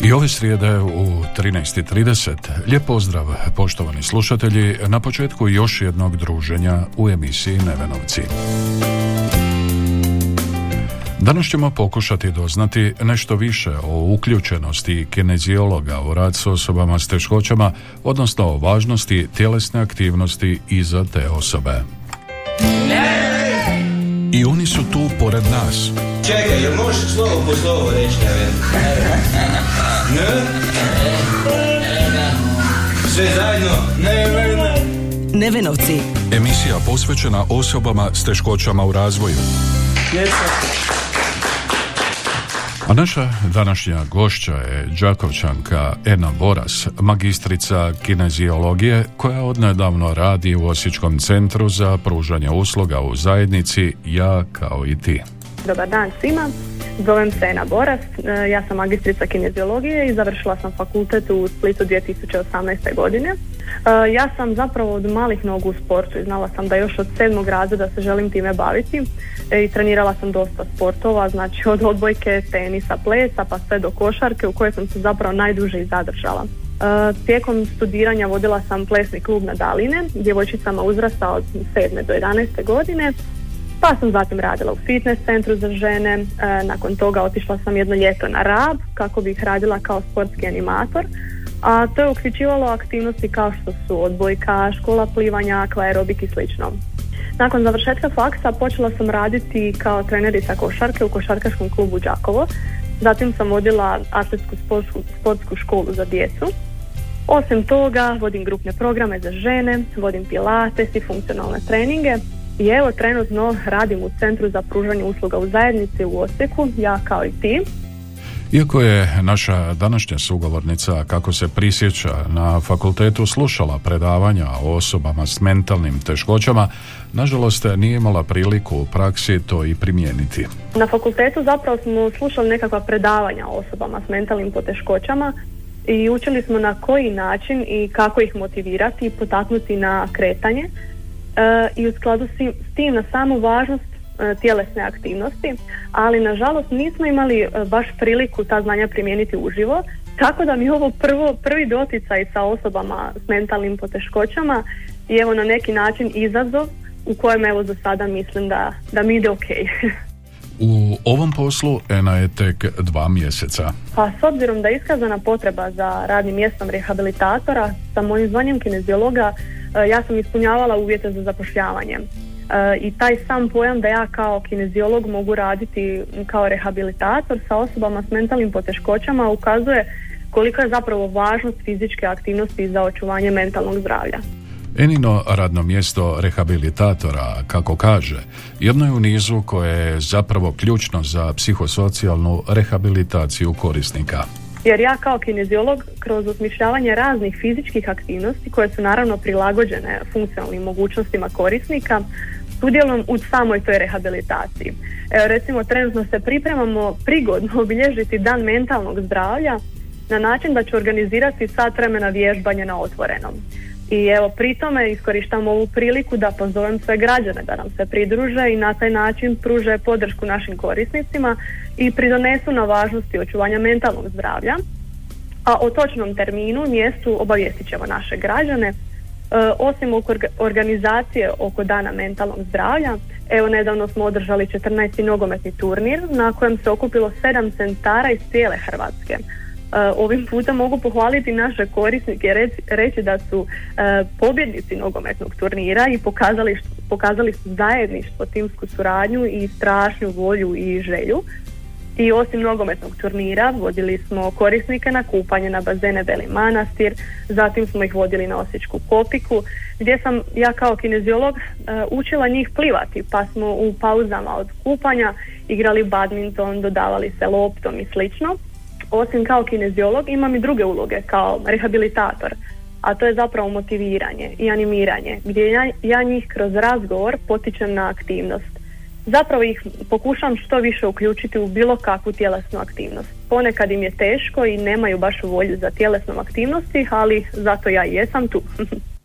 I ove srijede u 13.30. Lijep pozdrav, poštovani slušatelji, na početku još jednog druženja u emisiji Nevenovci. Danas ćemo pokušati doznati nešto više o uključenosti kinezijologa u rad s osobama s teškoćama, odnosno o važnosti tjelesne aktivnosti i za te osobe. I oni su tu pored nas. Čekaj, jel možeš slovo po slovo reći, ne Ne? Sve zajedno? Ne, ne, ne. Nevenovci. Emisija posvećena osobama s teškoćama u razvoju. A naša današnja gošća je Đakovčanka Ena Boras, magistrica kinezijologije koja odnedavno radi u Osječkom centru za pružanje usluga u zajednici Ja kao i ti. Dobar dan svima. Zovem se Ena Boras, e, ja sam magistrica kineziologije i završila sam fakultet u Splitu 2018. godine. E, Ja sam zapravo od malih nogu u sportu i znala sam da još od sedmog razreda se želim time baviti E, i trenirala sam dosta sportova, znači od odbojke, tenisa, plesa pa sve do košarke u kojoj sam se zapravo najduže i zadržala. Tijekom studiranja vodila sam plesni klub na Daline, djevojčicama uzrasta od 7. do 11. godine pa sam zatim radila u fitness centru za žene, e, nakon toga otišla sam jedno ljeto na rab kako bih radila kao sportski animator, a to je uključivalo aktivnosti kao što su odbojka, škola plivanja, akvaerobik i slično. Nakon završetka faksa počela sam raditi kao trenerica košarke u košarkaškom klubu Đakovo, zatim sam vodila atletsku sportsku, sportsku školu za djecu, osim toga, vodim grupne programe za žene, vodim pilates i funkcionalne treninge i evo trenutno radim u Centru za pružanje usluga u zajednici u Osijeku, ja kao i ti. Iako je naša današnja sugovornica, kako se prisjeća, na fakultetu slušala predavanja o osobama s mentalnim teškoćama, nažalost nije imala priliku u praksi to i primijeniti. Na fakultetu zapravo smo slušali nekakva predavanja o osobama s mentalnim poteškoćama i učili smo na koji način i kako ih motivirati i potaknuti na kretanje i u skladu s tim, na samu važnost e, tjelesne aktivnosti, ali nažalost nismo imali e, baš priliku ta znanja primijeniti uživo, tako da mi je ovo prvo, prvi doticaj sa osobama s mentalnim poteškoćama i evo na neki način izazov u kojem evo za sada mislim da, da mi ide ok. U ovom poslu Ena je tek dva mjeseca. Pa s obzirom da je iskazana potreba za radnim mjestom rehabilitatora, sa mojim zvanjem kineziologa e, ja sam ispunjavala uvjete za zapošljavanje. E, I taj sam pojam da ja kao kineziolog mogu raditi kao rehabilitator sa osobama s mentalnim poteškoćama ukazuje koliko je zapravo važnost fizičke aktivnosti za očuvanje mentalnog zdravlja. Enino radno mjesto rehabilitatora, kako kaže, jedno je u nizu koje je zapravo ključno za psihosocijalnu rehabilitaciju korisnika. Jer ja kao kineziolog kroz osmišljavanje raznih fizičkih aktivnosti koje su naravno prilagođene funkcionalnim mogućnostima korisnika sudjelujem u samoj toj rehabilitaciji. Evo, recimo trenutno se pripremamo prigodno obilježiti dan mentalnog zdravlja na način da ću organizirati sat vremena vježbanja na otvorenom. I evo pri tome iskorištam ovu priliku da pozovem sve građane da nam se pridruže i na taj način pruže podršku našim korisnicima i pridonesu na važnosti očuvanja mentalnog zdravlja. A o točnom terminu, mjestu obavijestit ćemo naše građane. E, osim oko orga- organizacije oko dana mentalnog zdravlja, evo nedavno smo održali 14. nogometni turnir na kojem se okupilo sedam centara iz cijele Hrvatske. E, ovim putem mogu pohvaliti naše korisnike reći, reći da su e, pobjednici nogometnog turnira i pokazali, pokazali su zajedništvo, timsku suradnju i strašnju volju i želju. I osim nogometnog turnira vodili smo korisnike na kupanje na bazene Beli Manastir, zatim smo ih vodili na Osječku kopiku gdje sam ja kao kineziolog uh, učila njih plivati pa smo u pauzama od kupanja igrali badminton, dodavali se loptom i slično. Osim kao kineziolog imam i druge uloge kao rehabilitator a to je zapravo motiviranje i animiranje gdje ja, ja njih kroz razgovor potičem na aktivnost zapravo ih pokušam što više uključiti u bilo kakvu tjelesnu aktivnost. Ponekad im je teško i nemaju baš volju za tjelesnom aktivnosti, ali zato ja jesam tu.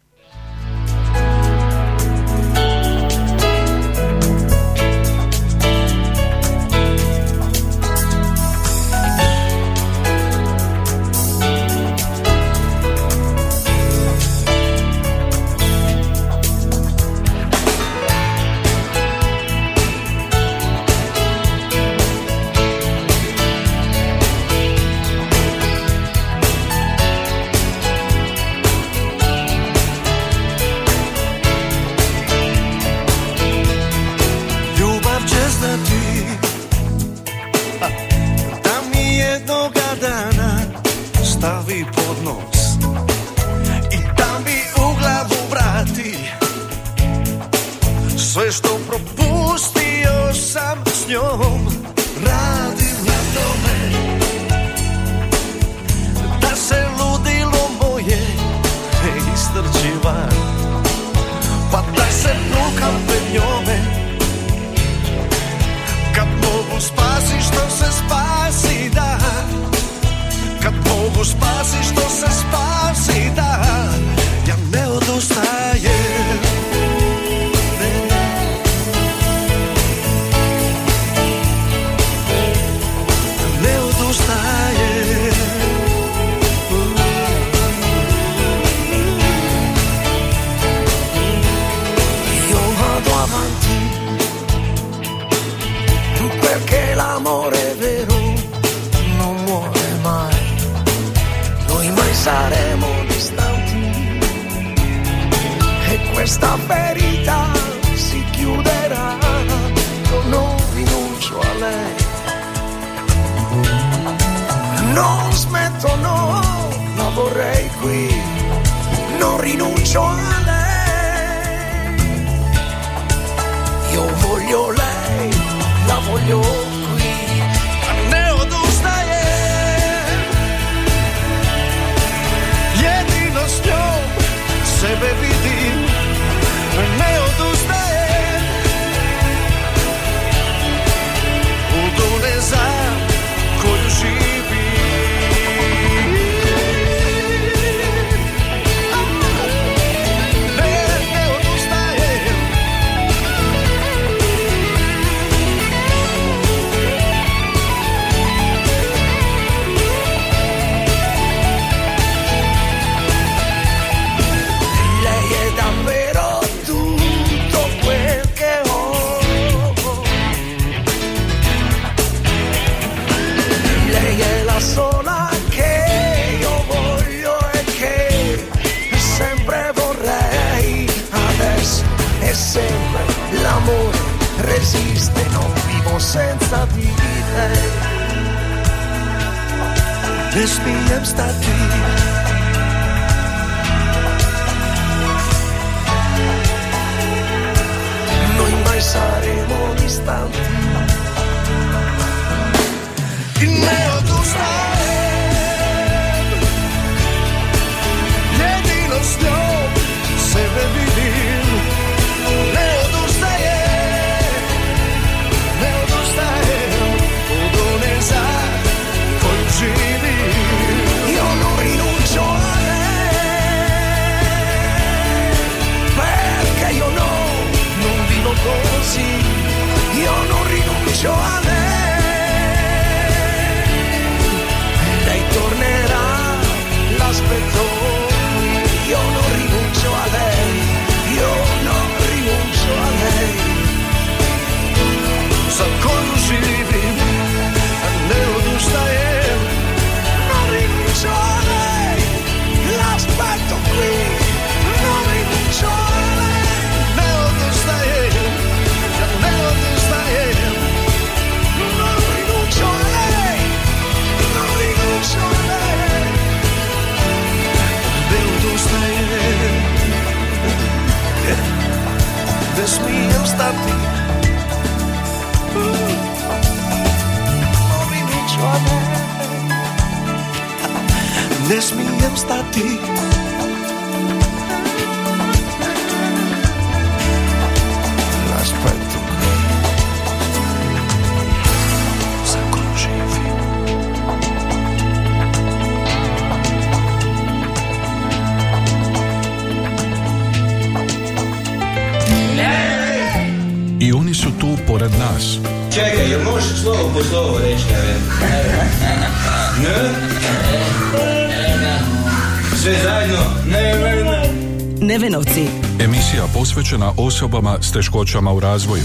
lips that please. Noi mai saremo distanti. In tu stai, piedi lo se bevi možeš slovo po slovo reći, ne? Ne? Sve zajedno? Ne, ne, ne. Nevenovci. Emisija posvećena osobama s teškoćama u razvoju.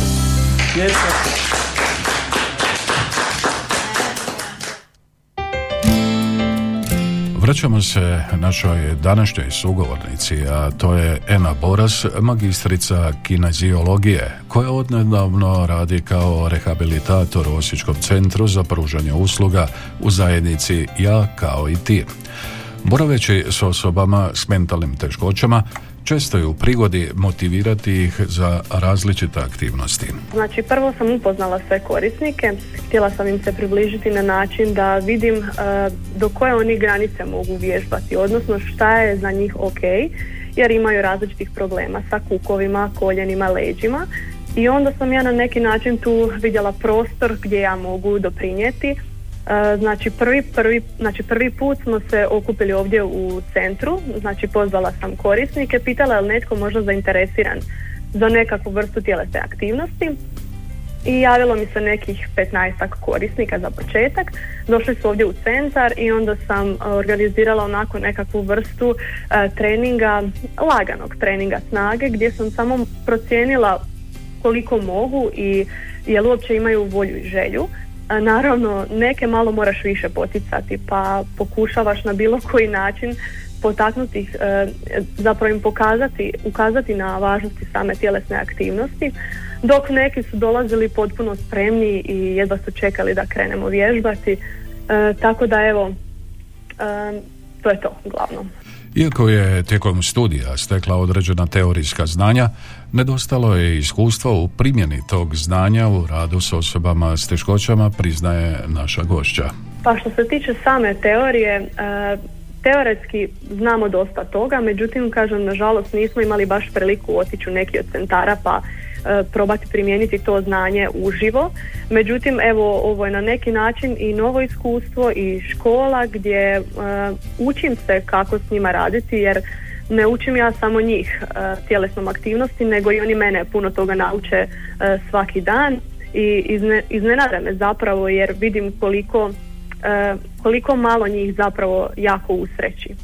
Vraćamo se našoj današnjoj sugovornici, a to je Ena Boras, magistrica kineziologije, koja odnedavno radi kao rehabilitator u Osječkom centru za pružanje usluga u zajednici Ja kao i ti. Boraveći s osobama s mentalnim teškoćama, često je u prigodi motivirati ih za različite aktivnosti. Znači prvo sam upoznala sve korisnike, htjela sam im se približiti na način da vidim e, do koje oni granice mogu vježbati, odnosno šta je za njih ok, jer imaju različitih problema sa kukovima, koljenima, leđima i onda sam ja na neki način tu vidjela prostor gdje ja mogu doprinijeti. E, Znači prvi, prvi, znači prvi put smo se okupili ovdje u centru, znači pozvala sam korisnike, pitala je li netko možda zainteresiran za nekakvu vrstu tjelesne aktivnosti i javilo mi se nekih 15 korisnika za početak. Došli su ovdje u centar i onda sam e, organizirala onako nekakvu vrstu e, treninga, laganog treninga snage gdje sam samo procijenila koliko mogu i jel uopće imaju volju i želju. Naravno, neke malo moraš više poticati, pa pokušavaš na bilo koji način potaknuti ih, e, zapravo im pokazati, ukazati na važnosti same tjelesne aktivnosti, dok neki su dolazili potpuno spremni i jedva su čekali da krenemo vježbati. E, tako da evo, e, to je to uglavnom. Iako je tijekom studija stekla određena teorijska znanja, nedostalo je iskustva u primjeni tog znanja u radu s osobama s teškoćama, priznaje naša gošća. Pa što se tiče same teorije, e, teoretski znamo dosta toga, međutim, kažem, nažalost nismo imali baš priliku otići u neki od centara pa e, probati primijeniti to znanje uživo. Međutim, evo, ovo je na neki način i novo iskustvo i škola gdje e, učim se kako s njima raditi jer ne učim ja samo njih e, tjelesnom aktivnosti, nego i oni mene puno toga nauče e, svaki dan i izne, iznenada me zapravo jer vidim koliko, e, koliko malo njih zapravo jako usreći.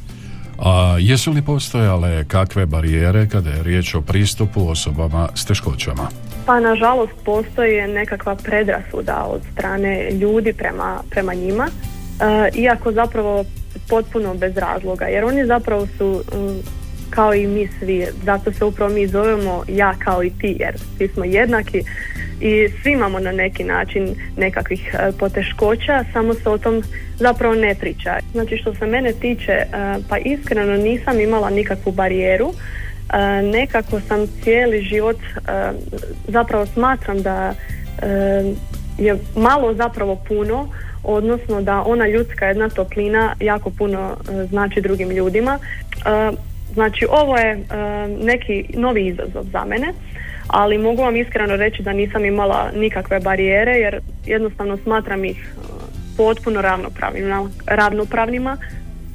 A jesu li postojale kakve barijere kada je riječ o pristupu osobama s teškoćama? Pa nažalost postoji nekakva predrasuda od strane ljudi prema, prema njima, e, iako zapravo potpuno bez razloga, jer oni zapravo su mm, kao i mi svi, zato se upravo mi zovemo ja kao i ti, jer svi smo jednaki i svi imamo na neki način nekakvih e, poteškoća, samo se o tom zapravo ne priča. Znači što se mene tiče, e, pa iskreno nisam imala nikakvu barijeru, E, nekako sam cijeli život zapravo smatram da je malo zapravo puno odnosno da ona ljudska jedna toplina jako puno e, znači drugim ljudima. E, znači ovo je e, neki novi izazov za mene ali mogu vam iskreno reći da nisam imala nikakve barijere jer jednostavno smatram ih potpuno ravnopravnima, ravnopravnima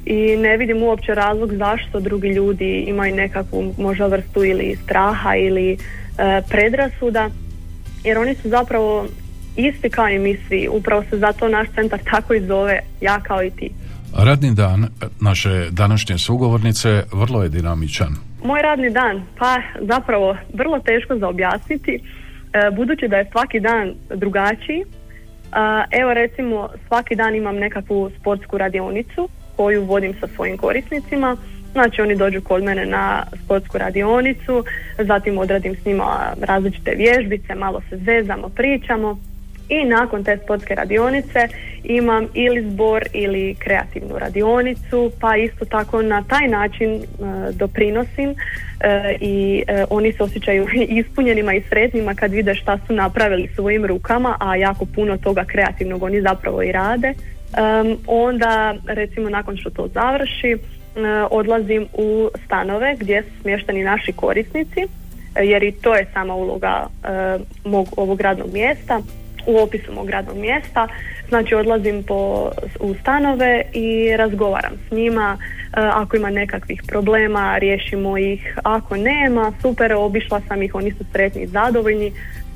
i ne vidim uopće razlog zašto drugi ljudi imaju nekakvu možda vrstu ili straha ili e, predrasuda jer oni su zapravo isti kao i mi svi upravo se zato naš centar tako i zove ja kao i ti Radni dan naše današnje sugovornice vrlo je dinamičan. moj radni dan pa zapravo vrlo teško za objasniti e, budući da je svaki dan drugačiji evo recimo svaki dan imam nekakvu sportsku radionicu koju vodim sa svojim korisnicima. Znači oni dođu kod mene na sportsku radionicu, zatim odradim s njima različite vježbice, malo se zezamo, pričamo i nakon te sportske radionice imam ili zbor ili kreativnu radionicu pa isto tako na taj način e, doprinosim e, i e, oni se osjećaju ispunjenima i sretnima kad vide šta su napravili svojim rukama a jako puno toga kreativnog oni zapravo i rade. Onda recimo nakon što to završi odlazim u stanove gdje su smješteni naši korisnici jer i to je sama uloga mog ovog radnog mjesta u opisu mog radnog mjesta. Znači odlazim po, u stanove i razgovaram s njima. E, ako ima nekakvih problema, riješimo ih. Ako nema, super, obišla sam ih, oni su sretni i zadovoljni.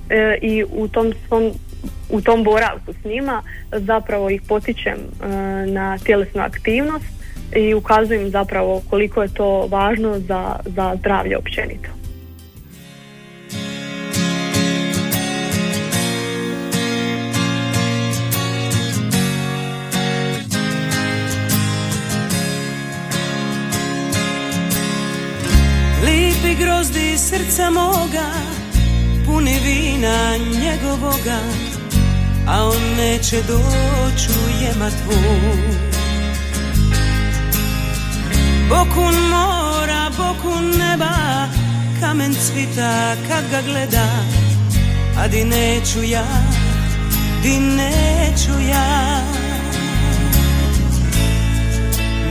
E, I u tom svom u tom boravku s njima zapravo ih potičem e, na tjelesnu aktivnost i ukazujem zapravo koliko je to važno za, za zdravlje općenito. Srca moga Puni vina njegovoga A on neće doći u jema Bokun mora, bokun neba Kamen cvita kad ga gleda A di neću ja, di neću ja.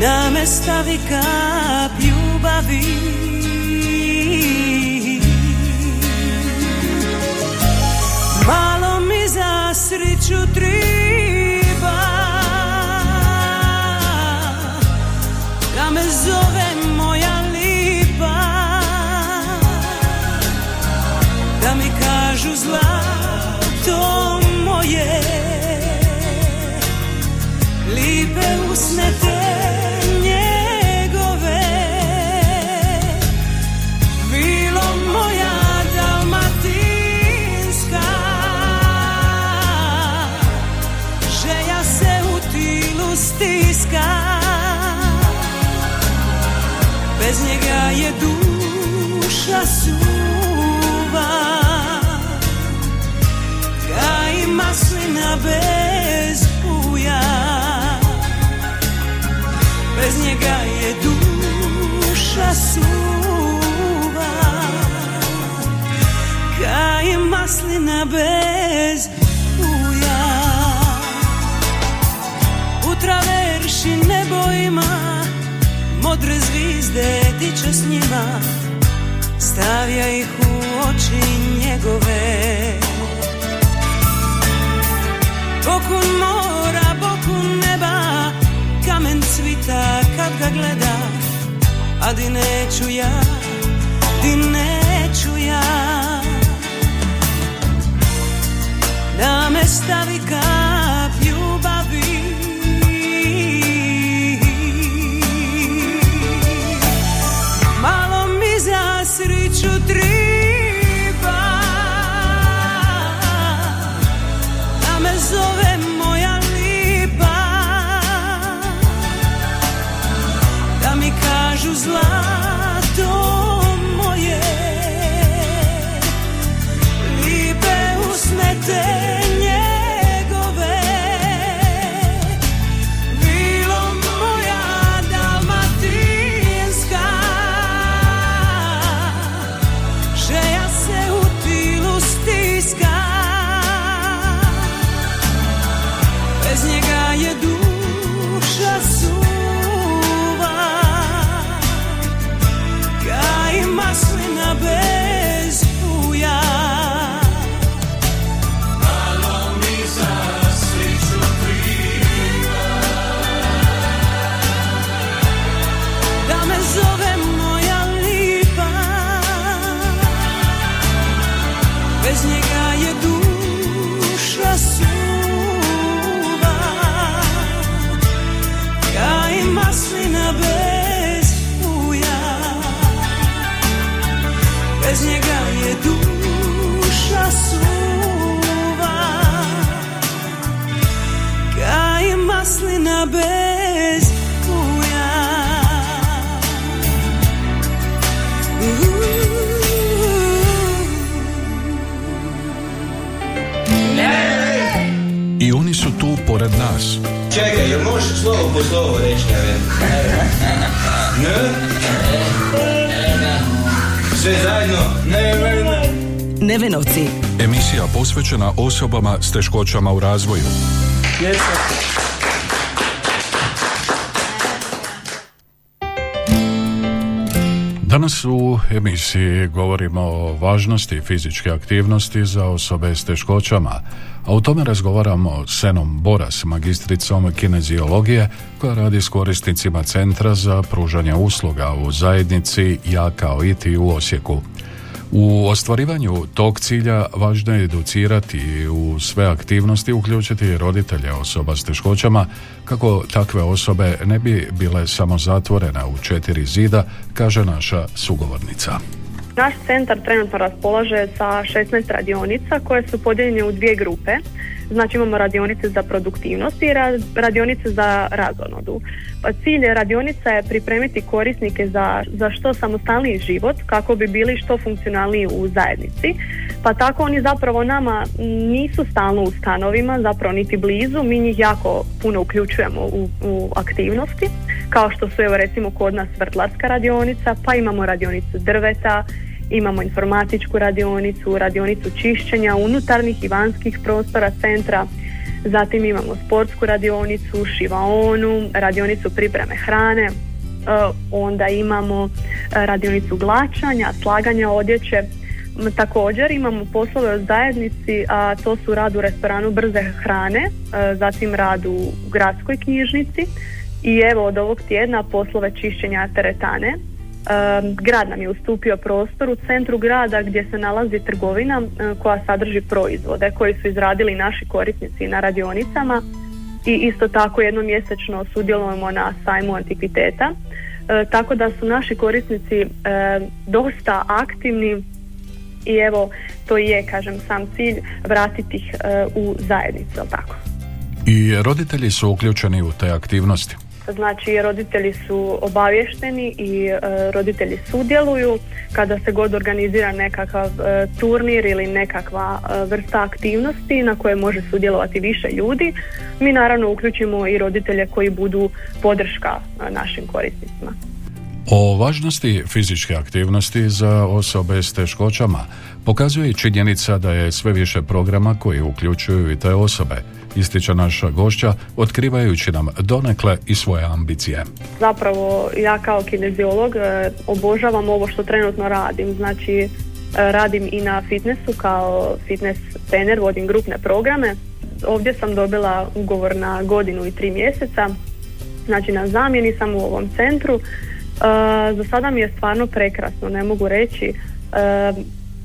Na me stavi kap ljubavi sreću triba bez puja Bez njega je duša suva. Kaj maslina bez puja U traverši nebo ima modre zvizde tiče s njima. Stavlja ih u oči njegove Cvita kad ga gleda A di neću ja, di neću ja. Da me stavi kap nas. Čekaj, jel možeš slovo po slovo reći, ne? Ne? Sve zajedno? Ne, ne, ne. Nevenovci. Emisija posvećena osobama s teškoćama u razvoju. Danas u emisiji govorimo o važnosti fizičke aktivnosti za osobe s teškoćama, a u tome razgovaramo s Senom Boras, magistricom kineziologije, koja radi s korisnicima Centra za pružanje usluga u zajednici Ja kao iti u Osijeku. U ostvarivanju tog cilja važno je educirati i u sve aktivnosti uključiti roditelje osoba s teškoćama kako takve osobe ne bi bile samo zatvorene u četiri zida, kaže naša sugovornica. Naš centar trenutno raspolaže sa 16 radionica koje su podijeljene u dvije grupe. Znači imamo radionice za produktivnost i radionice za razonodu. Pa cilj radionica je pripremiti korisnike za, za što samostalniji život kako bi bili što funkcionalniji u zajednici. Pa tako oni zapravo nama nisu stalno u stanovima, zapravo niti blizu, mi njih jako puno uključujemo u, u aktivnosti, kao što su evo recimo kod nas vrtlarska radionica, pa imamo radionicu drveta, imamo informatičku radionicu, radionicu čišćenja unutarnjih i vanjskih prostora centra, zatim imamo sportsku radionicu, šivaonu, radionicu pripreme hrane, e, onda imamo e, radionicu glačanja, slaganja odjeće, Također imamo poslove u zajednici, a to su rad u restoranu brze hrane, e, zatim rad u gradskoj knjižnici. I evo od ovog tjedna poslove čišćenja teretane grad nam je ustupio prostor u centru grada gdje se nalazi trgovina koja sadrži proizvode koji su izradili naši korisnici na radionicama i isto tako jednom mjesečno sudjelujemo na sajmu antikviteta. Tako da su naši korisnici dosta aktivni i evo to je kažem sam cilj vratiti ih u zajednicu tako? I roditelji su uključeni u te aktivnosti Znači roditelji su obavješteni i e, roditelji sudjeluju kada se god organizira nekakav e, turnir ili nekakva e, vrsta aktivnosti na koje može sudjelovati više ljudi. Mi naravno uključimo i roditelje koji budu podrška našim korisnicima. O važnosti fizičke aktivnosti za osobe s teškoćama pokazuje i činjenica da je sve više programa koji uključuju i te osobe ističe naša gošća, otkrivajući nam donekle i svoje ambicije. Zapravo ja kao kineziolog e, obožavam ovo što trenutno radim, znači e, radim i na fitnessu kao fitness trener, vodim grupne programe. Ovdje sam dobila ugovor na godinu i tri mjeseca, znači na zamjeni sam u ovom centru. E, za sada mi je stvarno prekrasno, ne mogu reći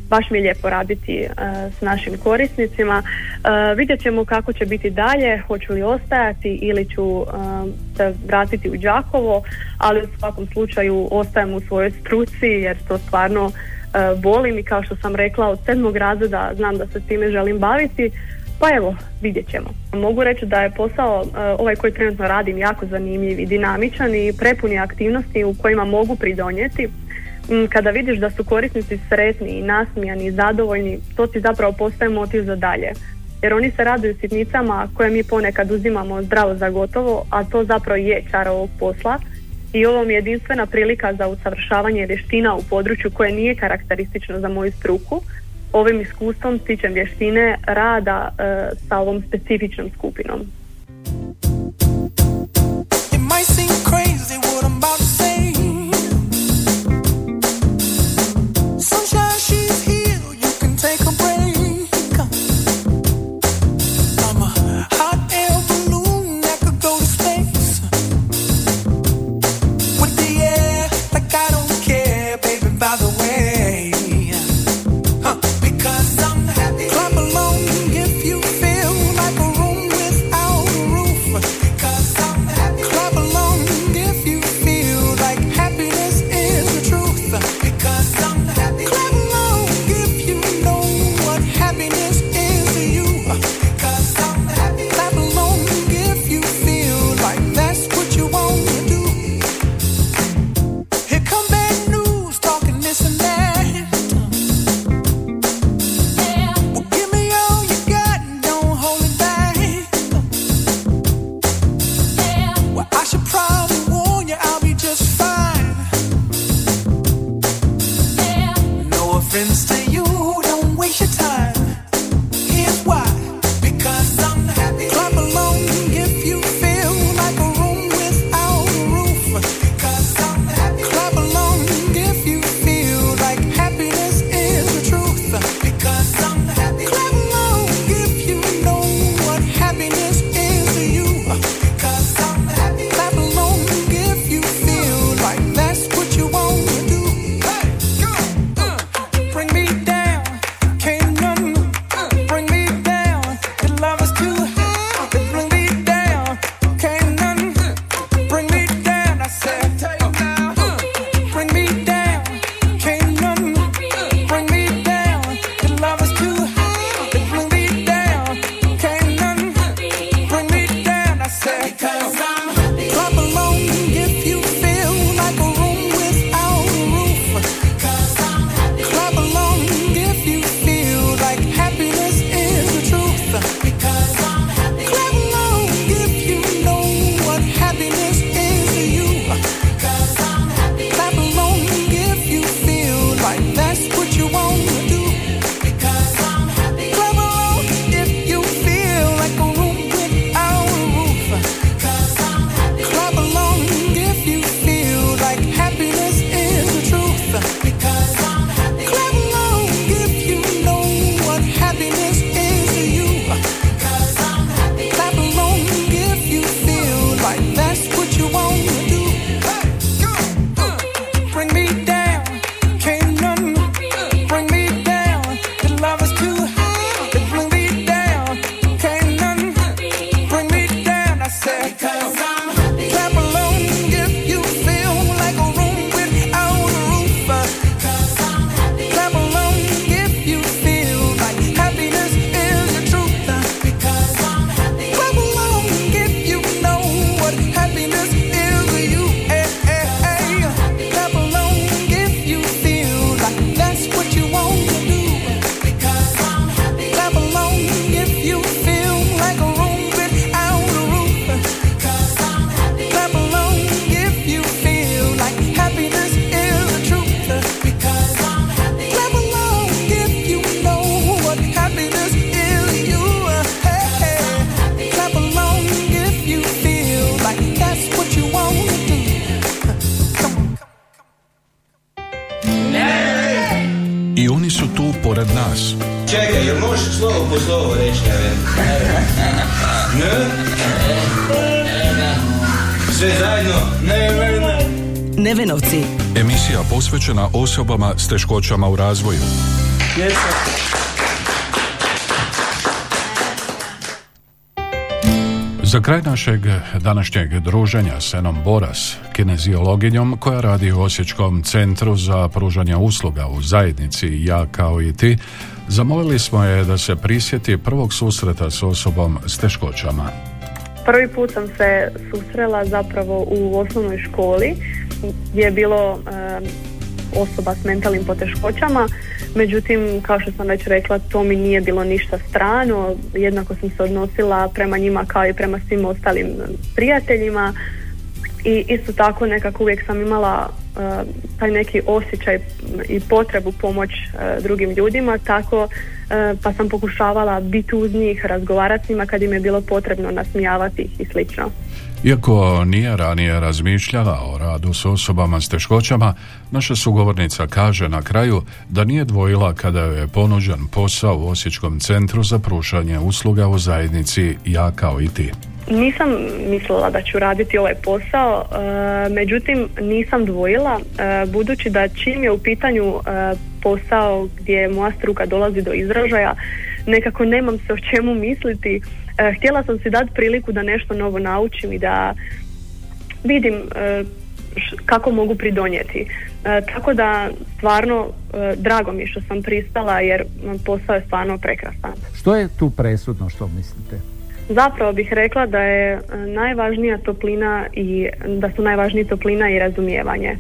baš mi je lijepo raditi uh, s našim korisnicima. Uh, vidjet ćemo kako će biti dalje, hoću li ostajati ili ću uh, se vratiti u Đakovo, ali u svakom slučaju ostajem u svojoj struci jer to stvarno volim i kao što sam rekla od sedmog razreda znam da se time želim baviti. Pa evo, vidjet ćemo. Mogu reći da je posao ovaj koji trenutno radim jako zanimljiv i dinamičan i prepuni aktivnosti u kojima mogu pridonijeti kada vidiš da su korisnici sretni i nasmijani i zadovoljni, to ti zapravo postaje motiv za dalje. Jer oni se raduju sitnicama koje mi ponekad uzimamo zdravo za gotovo, a to zapravo je čar ovog posla. I ovo mi je jedinstvena prilika za usavršavanje vještina u području koje nije karakteristično za moju struku. Ovim iskustvom stičem vještine rada e, sa ovom specifičnom skupinom. pored Nevenovci. Emisija posvećena osobama s teškoćama u razvoju. Za kraj našeg današnjeg druženja s Enom Boras, kineziologinjom koja radi u Osječkom centru za pružanje usluga u zajednici Ja kao i ti, zamolili smo je da se prisjeti prvog susreta s osobom s teškoćama. Prvi put sam se susrela zapravo u osnovnoj školi gdje je bilo osoba s mentalnim poteškoćama. Međutim, kao što sam već rekla, to mi nije bilo ništa strano. Jednako sam se odnosila prema njima kao i prema svim ostalim prijateljima. I isto tako nekako uvijek sam imala taj neki osjećaj i potrebu pomoć drugim ljudima, tako pa sam pokušavala biti uz njih, razgovarati s njima kad im je bilo potrebno nasmijavati ih i slično. Iako nije ranije razmišljala o radu s osobama s teškoćama, naša sugovornica kaže na kraju da nije dvojila kada je ponuđen posao u Osječkom centru za pružanje usluga u zajednici Ja kao i ti. Nisam mislila da ću raditi ovaj posao, e, međutim nisam dvojila, e, budući da čim je u pitanju e, posao gdje moja struka dolazi do izražaja, nekako nemam se o čemu misliti. Htjela sam si dati priliku da nešto novo naučim i da vidim kako mogu pridonijeti. Tako da stvarno drago mi što sam pristala jer posao je stvarno prekrasan. Što je tu presudno što mislite? Zapravo bih rekla da je e, najvažnija toplina i da su najvažniji toplina i razumijevanje.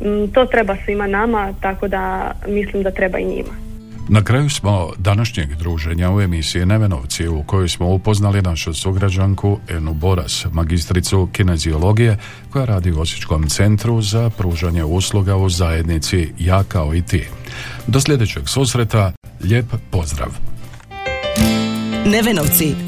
Mm, to treba svima nama, tako da mislim da treba i njima. Na kraju smo današnjeg druženja u emisiji Nevenovci u kojoj smo upoznali našu sugrađanku Enu Boras, magistricu kineziologije koja radi u Osječkom centru za pružanje usluga u zajednici Ja kao i ti. Do sljedećeg susreta, lijep pozdrav! Nevenovci.